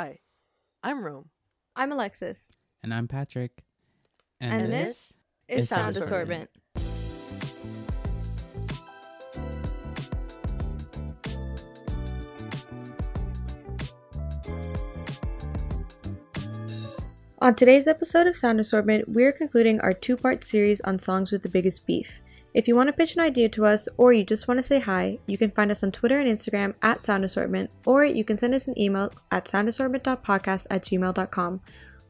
Hi, I'm Rome. I'm Alexis. And I'm Patrick. And, this, is is Sound Sound Assortment. On today's episode of Sound Assortment, we're concluding our two part series on songs with the biggest beef. If you want to pitch an idea to us or you just want to say hi, you can find us on Twitter and Instagram at Sound Assortment, or you can send us an email at soundassortment.podcast at gmail.com.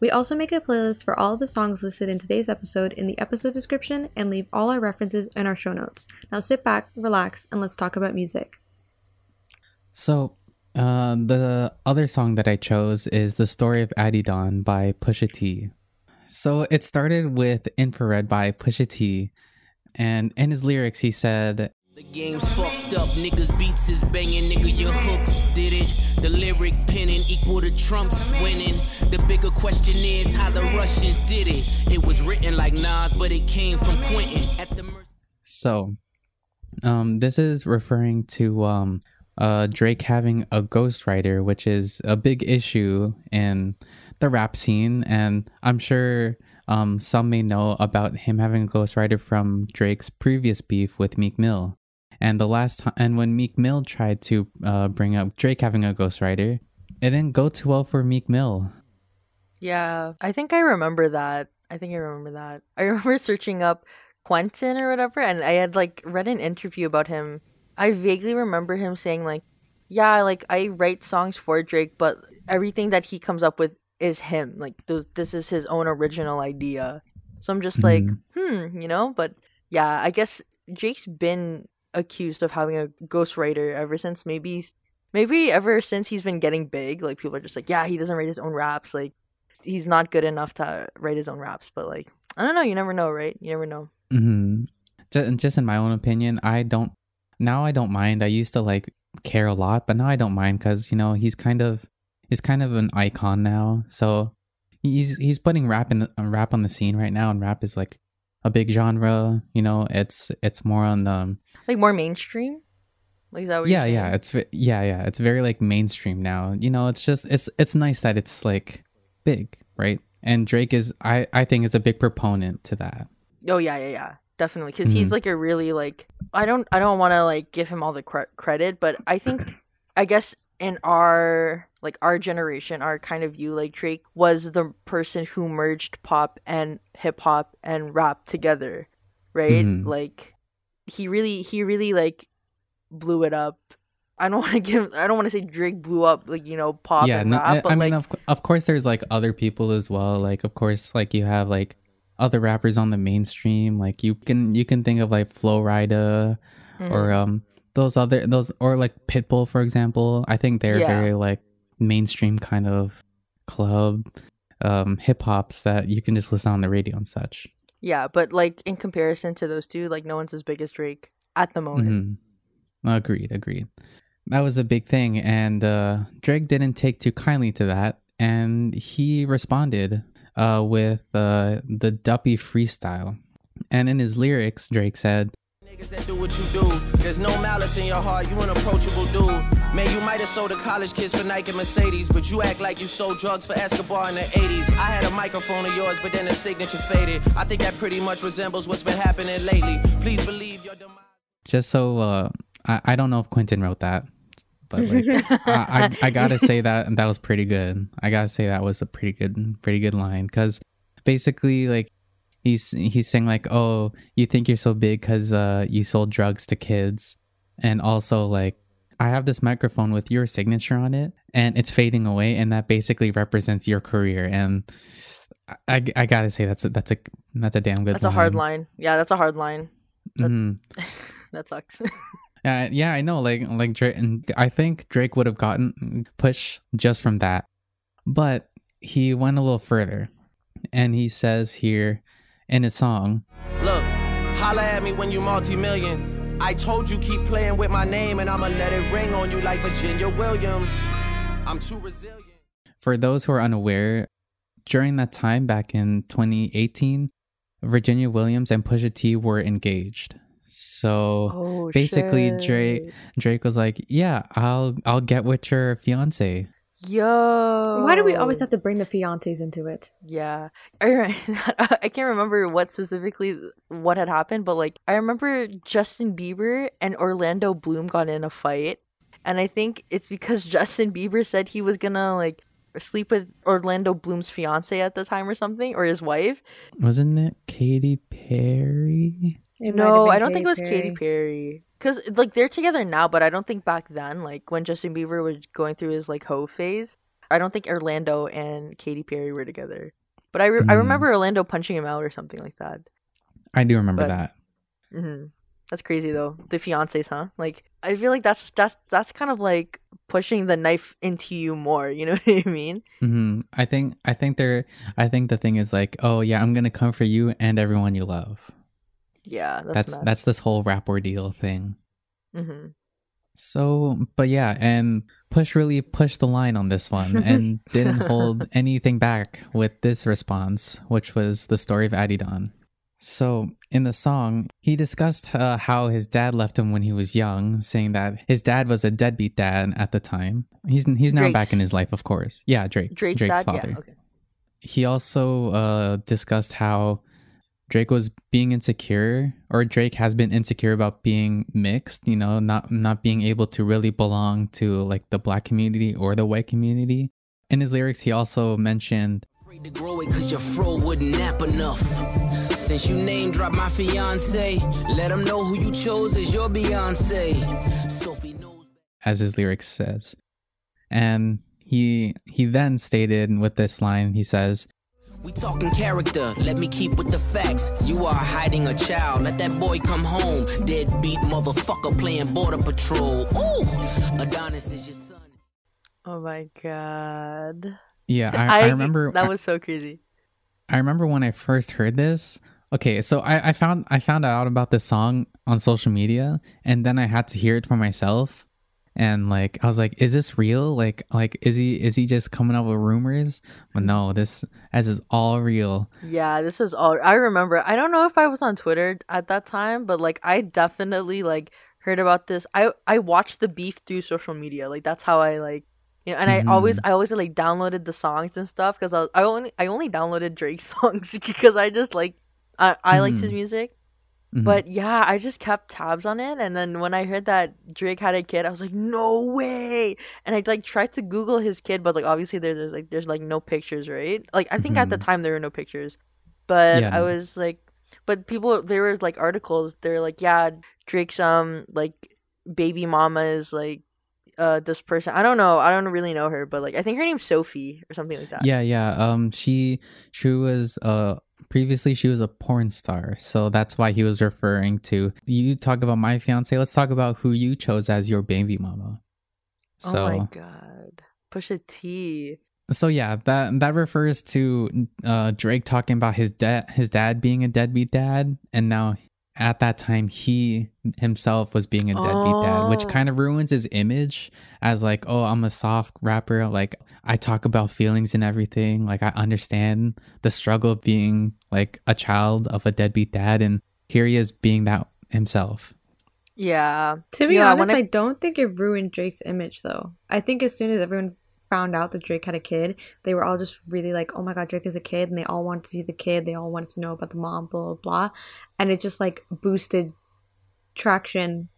We also make a playlist for all of the songs listed in today's episode in the episode description and leave all our references in our show notes. Now sit back, relax, and let's talk about music. So, uh, the other song that I chose is The Story of Adidon by Pusha T. So, it started with Infrared by Pusha T. And in his lyrics, he said, The game's fucked up, niggas beats is banging, nigga your hooks did it. The lyric penning equal to Trump's winning. The bigger question is how the Russians did it. It was written like Nas, but it came from Quentin at the. So, um, this is referring to um, uh, Drake having a ghostwriter, which is a big issue in the rap scene, and I'm sure um, some may know about him having a ghostwriter from Drake's previous beef with Meek Mill. And the last time, and when Meek Mill tried to uh, bring up Drake having a ghostwriter, it didn't go too well for Meek Mill. Yeah, I think I remember that. I think I remember that. I remember searching up Quentin or whatever, and I had like read an interview about him. I vaguely remember him saying like, "Yeah, like I write songs for Drake, but everything that he comes up with is him. Like those, this is his own original idea." So I'm just like, hmm, you know. But yeah, I guess Drake's been accused of having a ghostwriter ever since maybe maybe ever since he's been getting big like people are just like yeah he doesn't write his own raps like he's not good enough to write his own raps but like i don't know you never know right you never know hmm Just, just in my own opinion, I don't. Now I don't mind. I used to like care a lot, but now I don't mind because you know he's kind of he's kind of an icon now. So he's he's putting rap in the, uh, rap on the scene right now, and rap is like a big genre. You know, it's it's more on the like more mainstream like is that what yeah yeah it's yeah yeah it's very like mainstream now. You know, it's just it's it's nice that it's like big, right? And Drake is I I think is a big proponent to that. oh yeah yeah yeah definitely because he's Mhm. like a really like i don't i don't want to like give him all the cre- credit but i think i guess in our like our generation our kind of view like drake was the person who merged pop and hip-hop and rap together right Mhm. like he really he really like blew it up i don't want to give i don't want to say drake blew up like you know pop yeah and no, rap I, but I like mean of, of course there's like other people as well like of course like you have like other rappers on the mainstream like you can you can think of like Flo Rida mhm. or um those other those or like Pitbull for example I think they're Yeah. very like mainstream kind of club um hip hops that you can just listen on the radio and such yeah but like in comparison to those two like no one's as big as drake at the moment Mhm. Agreed, agreed. That was a big thing, and uh, Drake didn't take too kindly to that, and he responded uh, with uh, the Duppy freestyle. And in his lyrics, Drake said, Niggas that do what you do. There's no malice in your heart. You an approachable dude. Man, you might have sold to college kids for Nike and Mercedes, but you act like you sold drugs for Escobar in the 80s. I had a microphone of yours, but then the signature faded. I think that pretty much resembles what's been happening lately. Please believe your demise. just so uh, I, I don't know if Quentin wrote that, but like, I, I, I gotta say that that was pretty good. I gotta say that was a pretty good, pretty good line because basically, like, he's he's saying like, "Oh, you think you're so big because uh, you sold drugs to kids," and also like, I have this microphone with your signature on it, and it's fading away, and that basically represents your career. And I, I, gotta say that's a, that's a that's a damn good. that's a hard line yeah that's a hard line that- Mhm. that sucks Uh, yeah, I know. Like, like Drake, and I think Drake would have gotten push just from that, but he went a little further, and he says here in his song, Look, holla at me when you multi-million. I told you keep playing with my name, and I'ma let it ring on you like Virginia Williams. I'm too resilient. for those who are unaware, during that time back in 2018, Virginia Williams and Pusha T were engaged. So oh basically, shit. Drake Drake was like, "Yeah, I'll I'll get with your fiance." Yo. Why do we always have to bring the fiancés into it? Yeah, I I can't remember what specifically what had happened, but like I remember Justin Bieber and Orlando Bloom got in a fight, and I think it's because Justin Bieber said he was gonna like sleep with Orlando Bloom's fiance at the time or something, or his wife. Wasn't that Katy Perry? It no, I don't think it was Katy Katy Perry. Cause like they're together now, but I don't think back then, like when Justin Bieber was going through his like hoe phase, I don't think Orlando and Katy Perry were together. But I re- I Mm. remember Orlando punching him out or something like that. I do remember But- that. hmm That's crazy though. The fiancés, huh? Like I feel like that's that's that's kind of like pushing the knife into you more. You know what I mean? hmm I think I think they're I think the thing is like, oh yeah, I'm gonna come for you and everyone you love. Yeah, that's That's that's, this whole rap ordeal thing. hmm So, but yeah, and Push really pushed the line on this one and didn't hold anything back with this response, which was the story of Adidon. So, in the song, he discussed uh, how his dad left him when he was young, saying that his dad was a deadbeat dad at the time. He's he's now Drake's- back in his life, of course. Yeah, Drake. Drake's, Drake's dad. father Yeah. Okay. he also uh, discussed how Drake was being insecure, or Drake has been insecure about being mixed. You know, not not being able to really belong to like the black community or the white community. In his lyrics, he also mentioned to grow it cause your fro wouldn't nap enough. Since you name drop my fiance, let them know who you chose as your Beyonce. Sophie knows. as his lyrics says. And he he then stated with this line, he says, We talking character, let me keep with the facts. You are hiding a child, let that boy come home. Deadbeat motherfucker playing border patrol. Ooh, Adonis is your son. Oh my god. Yeah, I, I, remember that was so crazy. I remember when I first heard this. Okay, so I, I found I found out about this song on social media, and then I had to hear it for myself, and like I was like, "Is this real? Like, like is he is he just coming up with rumors?" But no, this as is all real. Yeah, this was all I remember. I don't know if I was on Twitter at that time, but like I definitely like heard about this. I I watched the beef through social media. Like that's how I like you know, and I always I always like downloaded the songs and stuff because I was, I only I only downloaded Drake songs because I just like I I liked his Mhm. music. Mhm. But yeah, I just kept tabs on it, and then when I heard that Drake had a kid, I was like, "No way!" And I like tried to Google his kid, but like obviously there's, there's like there's like no pictures, right? Like I think at the Mhm. time there were no pictures, but Yeah, I was like, but people there were like articles. They're like, yeah, Drake's um like baby mama is like uh this person. I don't know. I don't really know her, but like I think her name's Sophie or something like that. yeah, yeah. Um, she she was uh previously she was a porn star, so that's why he was referring to. You talk about my fiance. Let's talk about who you chose as your baby mama. So oh my god, Pusha T. so yeah that that refers to uh drake talking about his dad his dad being a deadbeat dad and now at that time he himself was being a deadbeat dad which Oh. kind of ruins his image as like oh i'm a soft rapper like i talk about feelings and everything like i understand the struggle of being like a child of a deadbeat dad and here he is being that himself Yeah. To be Yeah, honest, when I... I- don't think it ruined Drake's image though. I think as soon as everyone found out that Drake had a kid, they were all just really like, "Oh my god, Drake is a kid," and they all wanted to see the kid. They all wanted to know about the mom, blah blah blah, and it just like boosted traction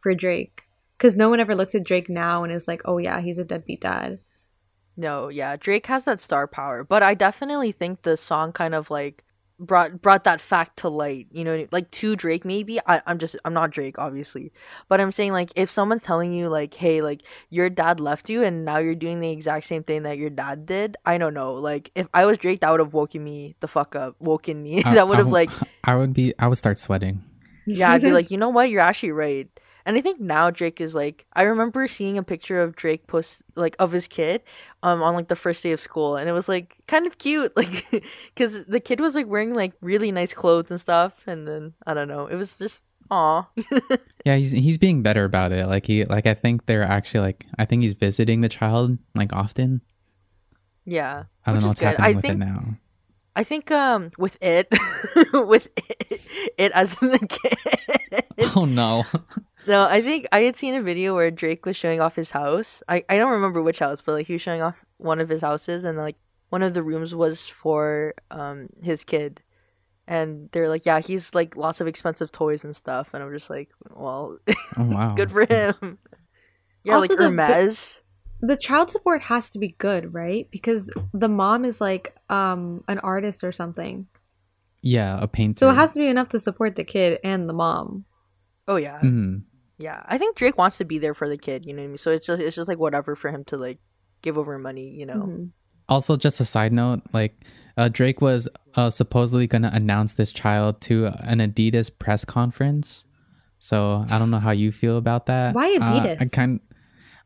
for Drake because no one ever looks at Drake now and is like, "Oh yeah, he's a deadbeat dad." No, yeah, Drake has that star power, but I definitely think the song kind of like brought brought that fact to light. You know, like to Drake maybe. I, I'm just I'm not Drake, obviously, but I'm saying like if someone's telling you like, hey, like your dad left you and now you're doing the exact same thing that your dad did. I don't know. Like if I was Drake, that would have woken me the fuck up, woken me. I- that would have like i would be i would start sweating yeah, I'd be like, you know what, you're actually right. And I think now Drake is like, I remember seeing a picture of Drake post like of his kid, um, on like the first day of school, and it was like kind of cute, like, because the kid was like wearing like really nice clothes and stuff, and then I don't know, it was just aw. Yeah, he's he's being better about it. Like he like I think they're actually like I think he's visiting the child like often. yeah, I don't know what's good. happening I with think it now. I think um with it with it, it as in the kid. Oh no. No, I think I had seen a video where Drake was showing off his house. I, I don't remember which house, but like he was showing off one of his houses and like one of the rooms was for um his kid. And they're like, Yeah, he's like lots of expensive toys and stuff and I'm just like, Well Oh wow. good for him. Yeah, Also like the- Hermes. the child support has to be good, right? Because the mom is like um an artist or something. Yeah, a painter. So it has to be enough to support the kid and the mom. Oh yeah. Mhm. Yeah. I think Drake wants to be there for the kid, you know what I mean? So it's just it's just like whatever for him to like give over money, you know. Mhm. Also, just a side note, like uh, Drake was uh, supposedly gonna announce this child to an Adidas press conference. So I don't know how you feel about that. Why Uh, I Adidas? kind,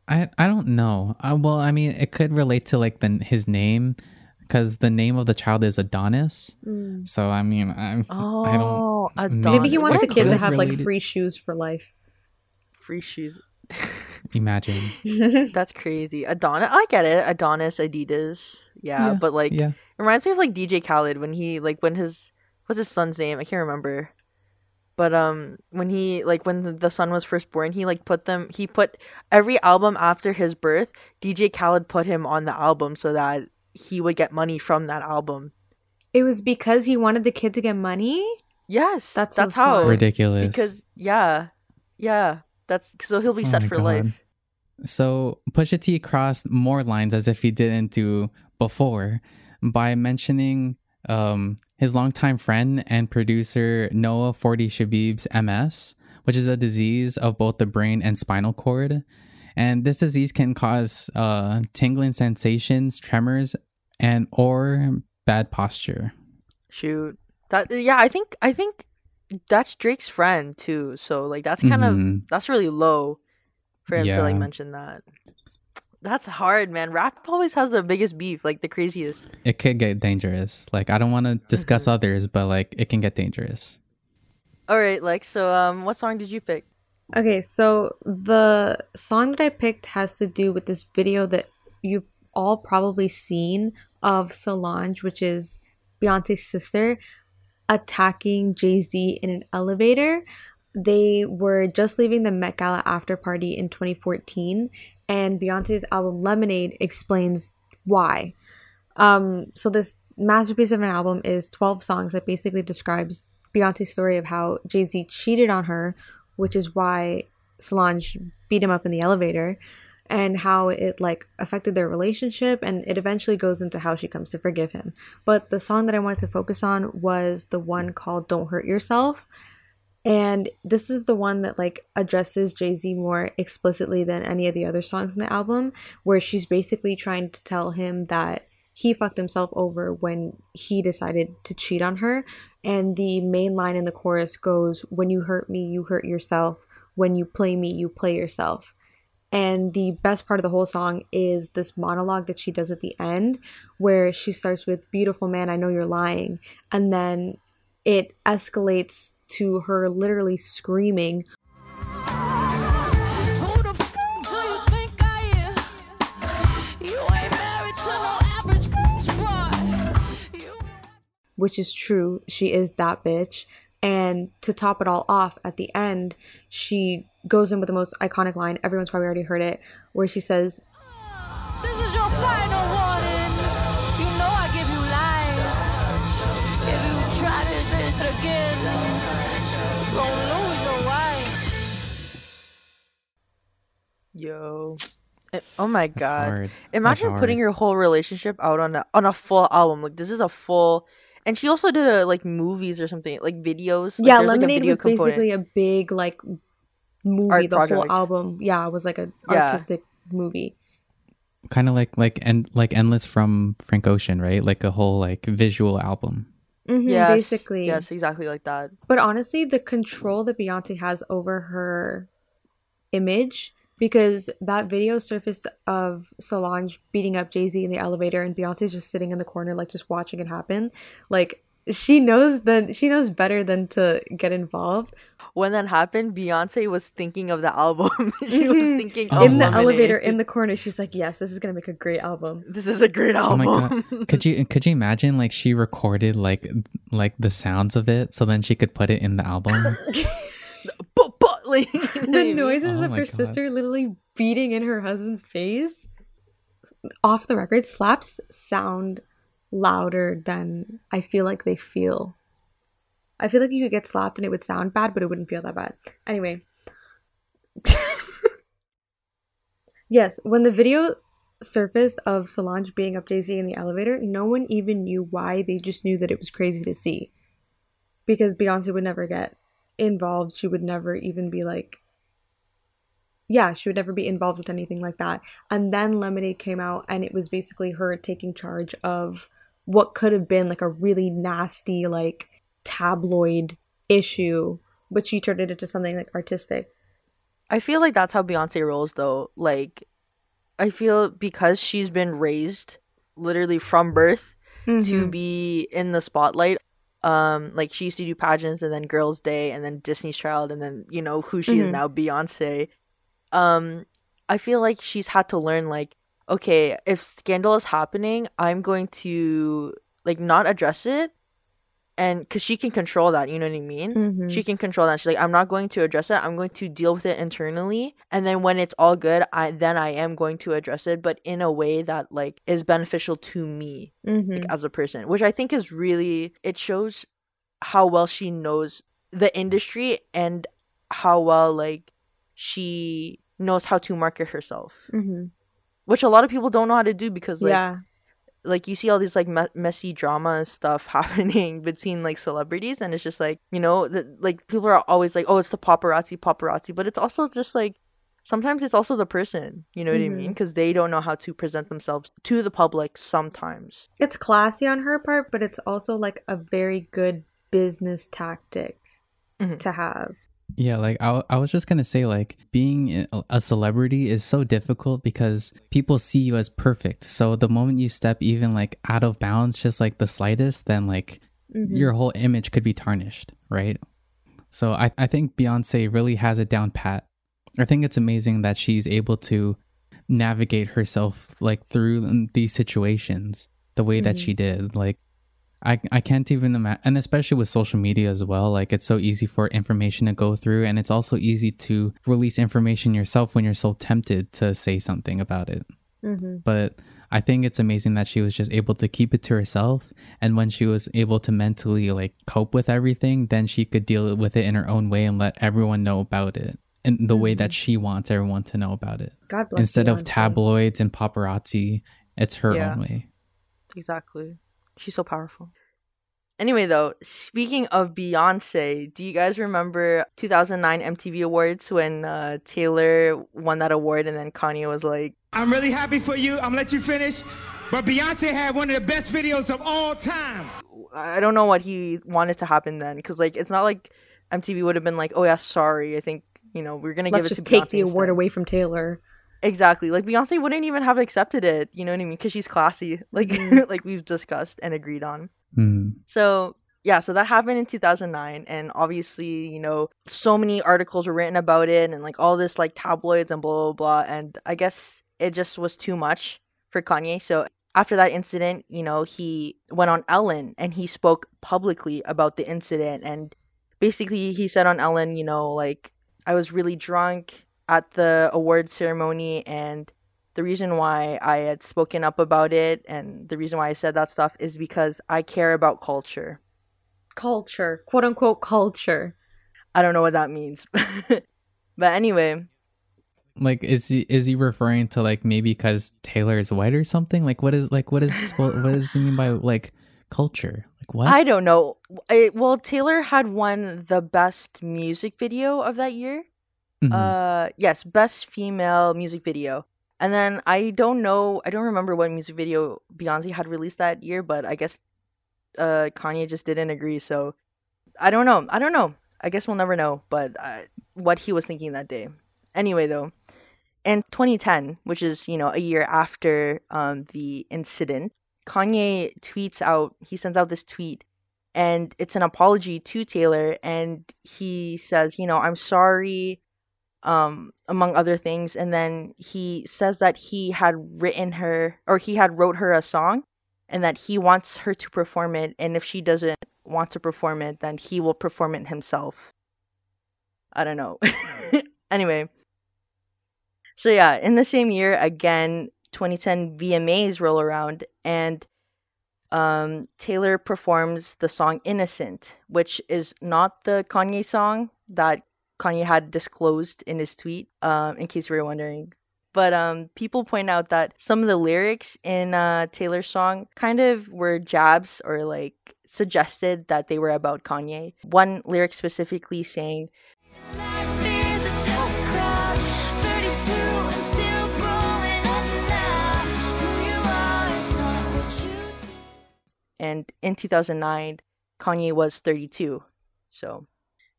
I I don't know. Uh, well, I mean, it could relate to like the his name, because the name of the child is Adonis. Mm. So I mean, I'm, Oh, I don't. Adonis. Maybe he wants the kid to could've have like related- free shoes for life. Free shoes. imagine. That's crazy. Adonis, I get it. Adonis, Adidas, yeah, Yeah, but like, yeah. reminds me of like DJ Khaled when he like when his what's his son's name? I can't remember. But um, when he like when the son was first born, he like put them. He put every album after his birth. DJ Khaled put him on the album so that he would get money from that album. it was because he wanted the kid to get money. Yes, That's so that's how. Ridiculous. Because yeah, yeah, that's so he'll be Oh set my for God. life. So Pusha T crossed more lines as if he didn't do before by mentioning um, his longtime friend and producer Noah Forty Shebib's MS, which is a disease of both the brain and spinal cord. And this disease can cause uh, tingling sensations, tremors, and or bad posture. Shoot. That yeah, I think I think that's Drake's friend too. So like that's kind of Mhm. that's really low for him to like mention that. That's hard, man. Rap always has the biggest beef, like the craziest. It could get dangerous. Like I don't want to discuss Mhm. others, but like it can get dangerous. All right, like so um what song did you pick? Okay, so the song that I picked has to do with this video that you've all probably seen of Solange, which is Beyonce's sister, attacking Jay Z in an elevator. They were just leaving the Met Gala after party in 2014, and Beyonce's album Lemonade explains why. Um, so this masterpiece of an album is 12 songs that basically describes Beyonce's story of how Jay Z cheated on her, which is why Solange beat him up in the elevator, and how it like affected their relationship, and it eventually goes into how she comes to forgive him. But the song that I wanted to focus on was the one called "Don't Hurt Yourself." And this is the one that like addresses Jay Z more explicitly than any of the other songs in the album, where she's basically trying to tell him that he fucked himself over when he decided to cheat on her. And the main line in the chorus goes, When you hurt me, you hurt yourself. When you play me, you play yourself. And the best part of the whole song is this monologue that she does at the end, where she starts with, Beautiful man, I know you're lying. And then it escalates to her literally screaming, Who the f do you think I am? You ain't married to no average boy. You which is true. She is that bitch. And to top it all off, at the end, she goes in with the most iconic line. Everyone's probably already heard it, where she says, This is your final warning. You know I give you life. If you try this bitch again, you gon' lose your wife. Yo. Eh, Oh my That's god. hard. Imagine That's putting hard. your whole relationship out on a on a full album. Like this is a full and she also did a, like movies or something, like videos. Like, "Yeah, there's, like, a Lemonade video was component. basically a big like movie. Art the whole album, yeah, it was like a Yeah. artistic movie. kind of like like and like endless from frank ocean right like a whole like visual album Mhm, Yes, basically, Yes, exactly like that. But honestly, the control that Beyonce has over her image, because that video surfaced of Solange beating up Jay Z in the elevator, and Beyonce's just sitting in the corner, like just watching it happen. Like she knows that she knows better than to get involved. When that happened, Beyonce was thinking of the album. she Mhm. was thinking Oh, in the elevator in the corner, she's like, "Yes, this is gonna make a great album." This is a great Oh album. my Could you could you imagine like she recorded like like the sounds of it so then she could put it in the album? but, but, like, you know what I the mean? noises Oh of her God. sister literally beating in her husband's face off the record slaps sound louder than I feel like they feel. I feel like you could get slapped and it would sound bad, but it wouldn't feel that bad. Anyway. yes, when the video surfaced of Solange being up Jay-Z in the elevator, no one even knew why. They just knew that it was crazy to see. Because Beyonce would never get involved. She would never even be like yeah, she would never be involved with anything like that. And then Lemonade came out, and it was basically her taking charge of what could have been like a really nasty, like tabloid issue, but she turned it into something like artistic. I feel like that's how Beyonce rolls though. Like I feel because she's been raised literally from birth to Mhm. be in the spotlight. Um like she used to do pageants and then Girls Tyme and then Destiny's Child and then you know who she is Mhm. now Beyonce. Um I feel like she's had to learn like okay, if scandal is happening, I'm going to like not address it and cuz she can control that, you know what I mean? Mhm. she can control that. She's like, I'm not going to address it. I'm going to deal with it internally, and then when it's all good, I then I am going to address it, but in a way that like is beneficial to me Mhm. like, as a person, which I think is really it shows how well she knows the industry and how well like she knows how to market herself, Mhm. which a lot of people don't know how to do because like yeah. Like you see all these like me- messy drama stuff happening between like celebrities and it's just like you know that like people are always like oh it's the paparazzi paparazzi but it's also just like sometimes it's also the person you know what i mean because they don't know how to present themselves to the public sometimes It's classy on her part, but it's also like a very good business tactic Mhm. to have. Yeah, like I, I was just gonna say, like being a- celebrity is so difficult because people see you as perfect. So the moment you step even like out of bounds, just like the slightest, then like Mhm. your whole image could be tarnished, right? So I, I think Beyonce really has it down pat. I think it's amazing that she's able to navigate herself like through these situations the way that Mhm. she did. Like I I can't even imagine, and especially with social media as well. Like it's so easy for information to go through, and it's also easy to release information yourself when you're so tempted to say something about it. Mhm. But I think it's amazing that she was just able to keep it to herself, and when she was able to mentally like cope with everything, then she could deal with it in her own way and let everyone know about it in the way that she wants everyone to know about it. God bless Instead of tabloids and paparazzi, it's her Yeah. own way. exactly she's so powerful anyway though speaking of beyonce do you guys remember 2009 mtv awards when uh, taylor won that award and then kanye was like I'm really happy for you. I'm gonna let you finish. But Beyonce had one of the best videos of all time. I don't know what he wanted to happen then, because like it's not like MTV would have been like, "Oh yeah, sorry, I think you know we're gonna Let's give it just take Beyonce the award instead." away from Taylor. Exactly, like Beyonce wouldn't even have accepted it. You know what I mean? Because she's classy, like Mhm. like we've discussed and agreed on. Hmm. So yeah, so that happened in 2009, and obviously, you know, so many articles were written about it, and like all this like tabloids and blah blah blah. And I guess it just was too much for Kanye. So after that incident, you know, he went on Ellen and he spoke publicly about the incident, and basically he said on Ellen, you know, like I was really drunk at the award ceremony, and the reason why I had spoken up about it and the reason why I said that stuff is because I care about culture. Culture, quote unquote culture. I don't know what that means. but anyway, Like, is he is he referring to like maybe because Taylor is white or something? Like, what is like what is what does he mean by like culture? Like what? I don't know. I, well, Taylor had won the best music video of that year. Mhm. Uh, yes, best female music video. And then I don't know, I don't remember what music video Beyonce had released that year, but I guess uh Kanye just didn't agree. So I don't know. I don't know. I guess we'll never know, but uh, what he was thinking that day. Anyway, though, in 2010, which is you know a year after um the incident, Kanye tweets out. He sends out this tweet, and it's an apology to Taylor and he says, you know, I'm sorry um among other things and then he says that he had written her or he had wrote her a song and that he wants her to perform it and if she doesn't want to perform it then he will perform it himself. I don't know. anyway, so yeah, in the same year again 2010 VMAs roll around and um, Taylor performs the song Innocent, which is not the Kanye song that Kanye had disclosed in his tweet, um, in case you were wondering. But um, people point out that some of the lyrics in uh, Taylor's song kind of were jabs or like suggested that they were about Kanye. One lyric specifically saying, Life is a tough crowd. 32 and still growing up now. Who you are is not what you do. and in 2009, Kanye was 32. So,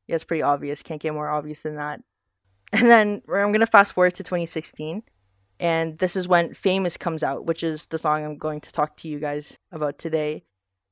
yeah, it's pretty obvious. Can't get more obvious than that. And then I'm going to fast forward to 2016. And this is when Famous comes out, which is the song I'm going to talk to you guys about today.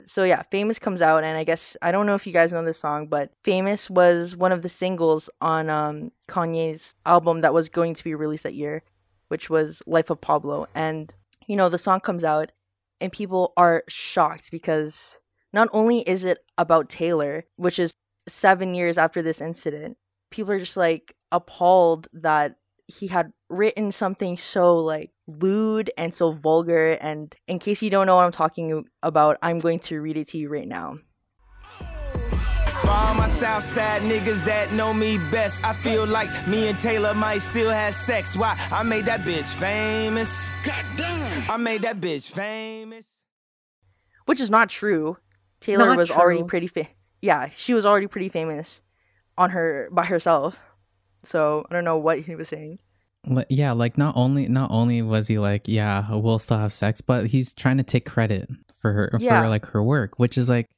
So, yeah, Famous comes out. And I guess, I don't know if you guys know this song, but Famous was one of the singles on um, Kanye's album that was going to be released that year, which was Life of Pablo. And, you know, the song comes out and people are shocked because not only is it about Taylor, which is seven years after this incident, people are just like appalled that he had written something so like lewd and so vulgar. And in case you don't know what I'm talking about, I'm going to read it to you right now. For all my Southside niggas that know me best, I feel like me and Taylor might still have sex. Why? I made that bitch famous. Goddamn. I made that bitch famous. Which is not true. Taylor Not was already pretty fa- yeah, she was already pretty famous on her by herself. So I don't know what he was saying. Yeah like not only not only was he like yeah we'll still have sex but he's trying to take credit for her Yeah. for like her work which is like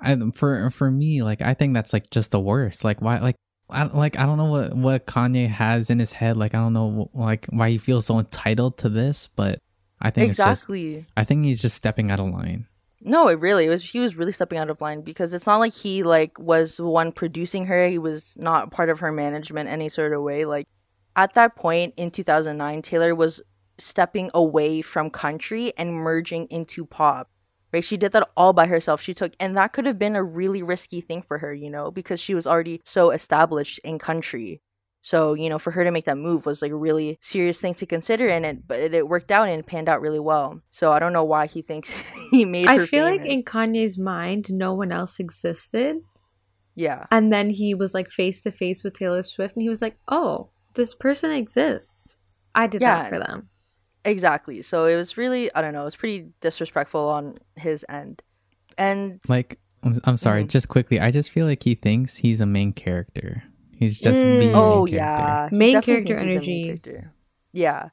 I, for for me like i think that's like just the worst like why like I, like I don't know what what Kanye has in his head like I don't know like why he feels so entitled to this but I think it's just Exactly. I think he's just stepping out of line No, it really it was. He was really stepping out of line because it's not like he like was one producing her. He was not part of her management any sort of way. Like at that point in 2009, Taylor was stepping away from country and merging into pop. Right? She did that all by herself. She took, and that could have been a really risky thing for her, you know, because she was already so established in country. So, you know, for her to make that move was like a really serious thing to consider, and it but it worked out and panned out really well. So I don't know why he thinks he made. I her feel like in Kanye's mind, no one else existed. yeah, And then he was like face to face with Taylor Swift and he was like, oh, this person exists. I did Yeah. that for them. exactly. So it was really I don't know. It was pretty disrespectful on his end, and like I'm- I'm sorry Mhm. just quickly I just feel like he thinks he's a main character he's just Mm. the oh main character. yeah, Main definitely character thinks he's a main energy. character. Yeah,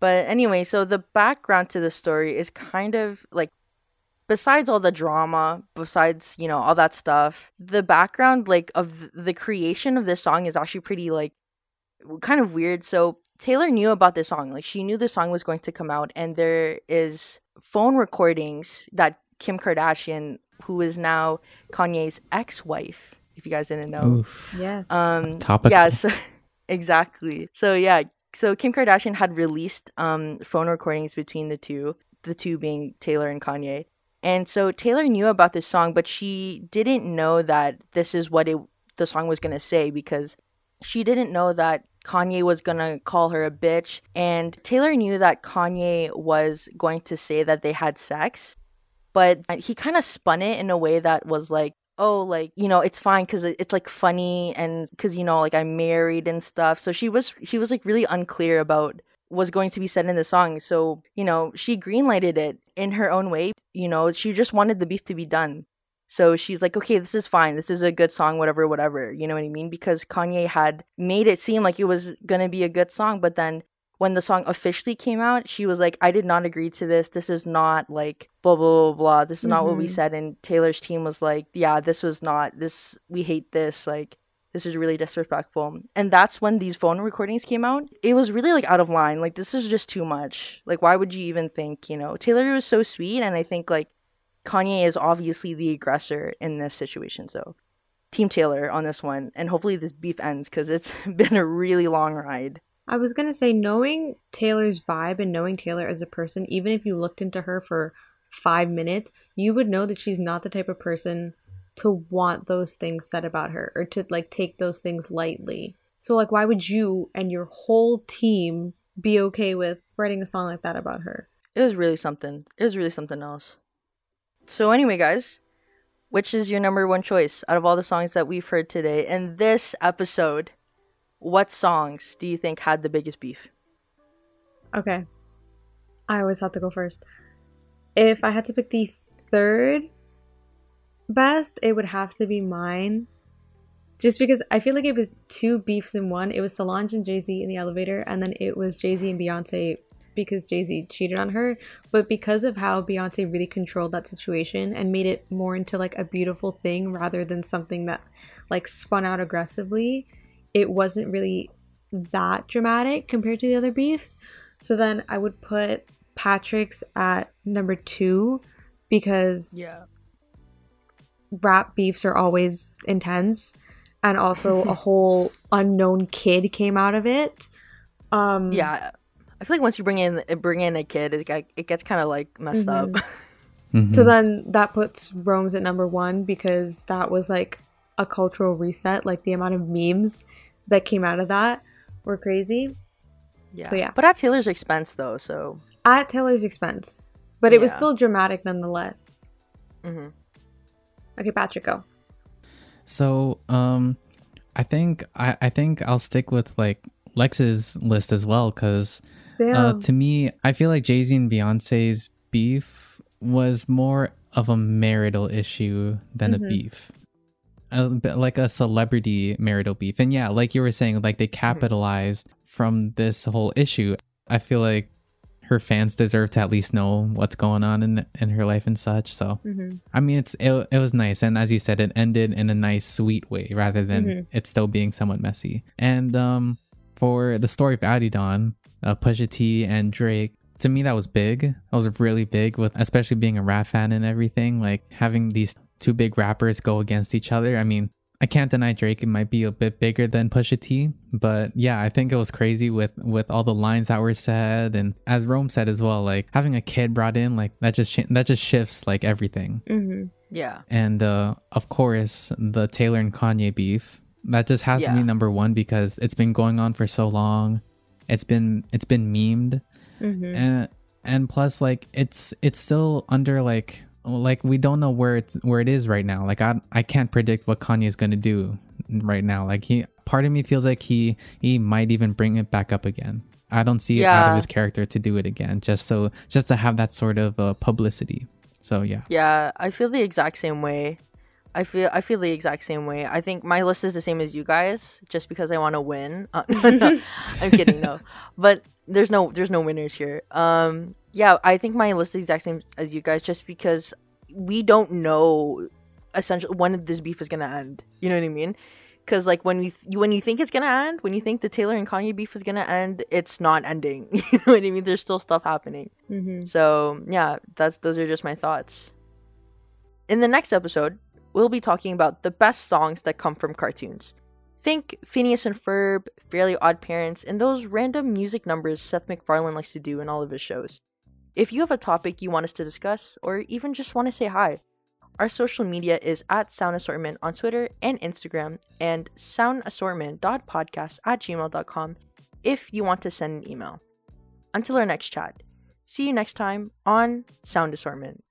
but anyway, so the background to the story is kind of like besides all the drama, besides, you know, all that stuff, the background like of the creation of this song is actually pretty like kind of weird. So Taylor knew about this song. Like she knew the song was going to come out and there is phone recordings that Kim Kardashian, who is now Kanye's ex-wife, if you guys didn't know. Oof. Yes. Um Topical. Yeah, so exactly. So yeah, so Kim Kardashian had released um phone recordings between the two, the two being Taylor and Kanye. And so Taylor knew about this song, but she didn't know that this is what it the song was going to say because she didn't know that Kanye was going to call her a bitch and Taylor knew that Kanye was going to say that they had sex, but he kind of spun it in a way that was like oh like you know it's fine because it's like funny and because you know like i'm married and stuff. So she was she was like really unclear about was going to be said in the song. So you know she greenlighted it in her own way. You know she just wanted the beef to be done. So she's like okay this is fine. This is a good song whatever whatever. You know what i mean? Because kanye had made it seem like it was gonna be a good song but then when the song officially came out, she was like, I did not agree to this. This is not like blah, blah, blah, blah. This is not what we Mhm. said. And Taylor's team was like, yeah, this was not, this, we hate this. Like, this is really disrespectful. And that's when these phone recordings came out. It was really like out of line. Like, this is just too much. Like, why would you even think, you know? Taylor was so sweet. And I think like Kanye is obviously the aggressor in this situation. So, Team Taylor on this one, and hopefully this beef ends because it's been a really long ride. I was gonna say, knowing Taylor's vibe and knowing Taylor as a person, even if you looked into her for five minutes, you would know that she's not the type of person to want those things said about her or to like take those things lightly. So, like, why would you and your whole team be okay with writing a song like that about her? It was really something. It was really something else. So, anyway, guys, which is your number one choice out of all the songs that we've heard today in this episode? What songs do you think had the biggest beef? Okay. I always have to go first. If I had to pick the third best, it would have to be mine. Just because I feel like it was two beefs in one. It was Solange and Jay Z in the elevator, and then it was Jay Z and Beyonce because Jay Z cheated on her. But because of how Beyonce really controlled that situation and made it more into like a beautiful thing rather than something that like spun out aggressively, it wasn't really that dramatic compared to the other beefs. So then I would put Patrick's at number two because Yeah. rap beefs are always intense and also a whole unknown kid came out of it. Um Yeah. I feel like once you bring in bring in a kid, it, got- it gets kind of like messed up. Mhm. So then that puts Rome's at number one because that was like a cultural reset. Like the amount of memes that came out of that were crazy. yeah. So, yeah. But at Taylor's expense, though. So. At Taylor's expense. But it was still dramatic nonetheless. mhm. Okay, Patrick, go. So, um, I think I, I think I'll stick with like Lex's list as well because uh, to me, I feel like Jay Z and Beyonce's beef was more of a marital issue than Mhm. a beef. A bit like a celebrity marital beef. And yeah, like you were saying, like they capitalized from this whole issue. I feel like her fans deserve to at least know what's going on in in her life and such. So hmm I mean, it's it, it was nice, and as you said, it ended in a nice, sweet way rather than Mhm. it still being somewhat messy. And um, for the story of Adidon, uh, Pusha T and Drake, to me that was big. That was really big, with especially being a rap fan and everything. Like having these two big rappers go against each other. I mean, I can't deny Drake it might be a bit bigger than Pusha T, but yeah, I think it was crazy with with all the lines that were said, and as Rome said as well, like having a kid brought in, like that just that just shifts like everything. hmm Yeah. And uh, of course, the Taylor and Kanye beef that just has to be number one because it's been going on for so long. It's been it's been memed, hmm and and plus like it's it's still under like like we don't know where it's where it is right now. Like I I can't predict what Kanye is gonna do right now. Like he part of me feels like he he might even bring it back up again. I don't see it out of his character to do it again, just so just to have that sort of uh, publicity. So yeah. Yeah, I feel the exact same way. I feel I feel the exact same way. I think my list is the same as you guys, just because I want to win. Uh, no, I'm kidding, no. But there's no there's no winners here. Um, yeah, I think my list is the exact same as you guys, just because we don't know essentially when this beef is gonna end. You know what I mean? Because like when we th- when you think it's gonna end, when you think the Taylor and Kanye beef is gonna end, it's not ending. you know what I mean? There's still stuff happening. hmm So yeah, that's those are just my thoughts. In the next episode, we'll be talking about the best songs that come from cartoons. Think Phineas and Ferb, Fairly Odd Parents, and those random music numbers Seth MacFarlane likes to do in all of his shows. If you have a topic you want us to discuss, or even just want to say hi, our social media is at Sound Assortment on Twitter and Instagram, and soundassortment.podcast at gmail.com if you want to send an email. Until our next chat, see you next time on Sound Assortment.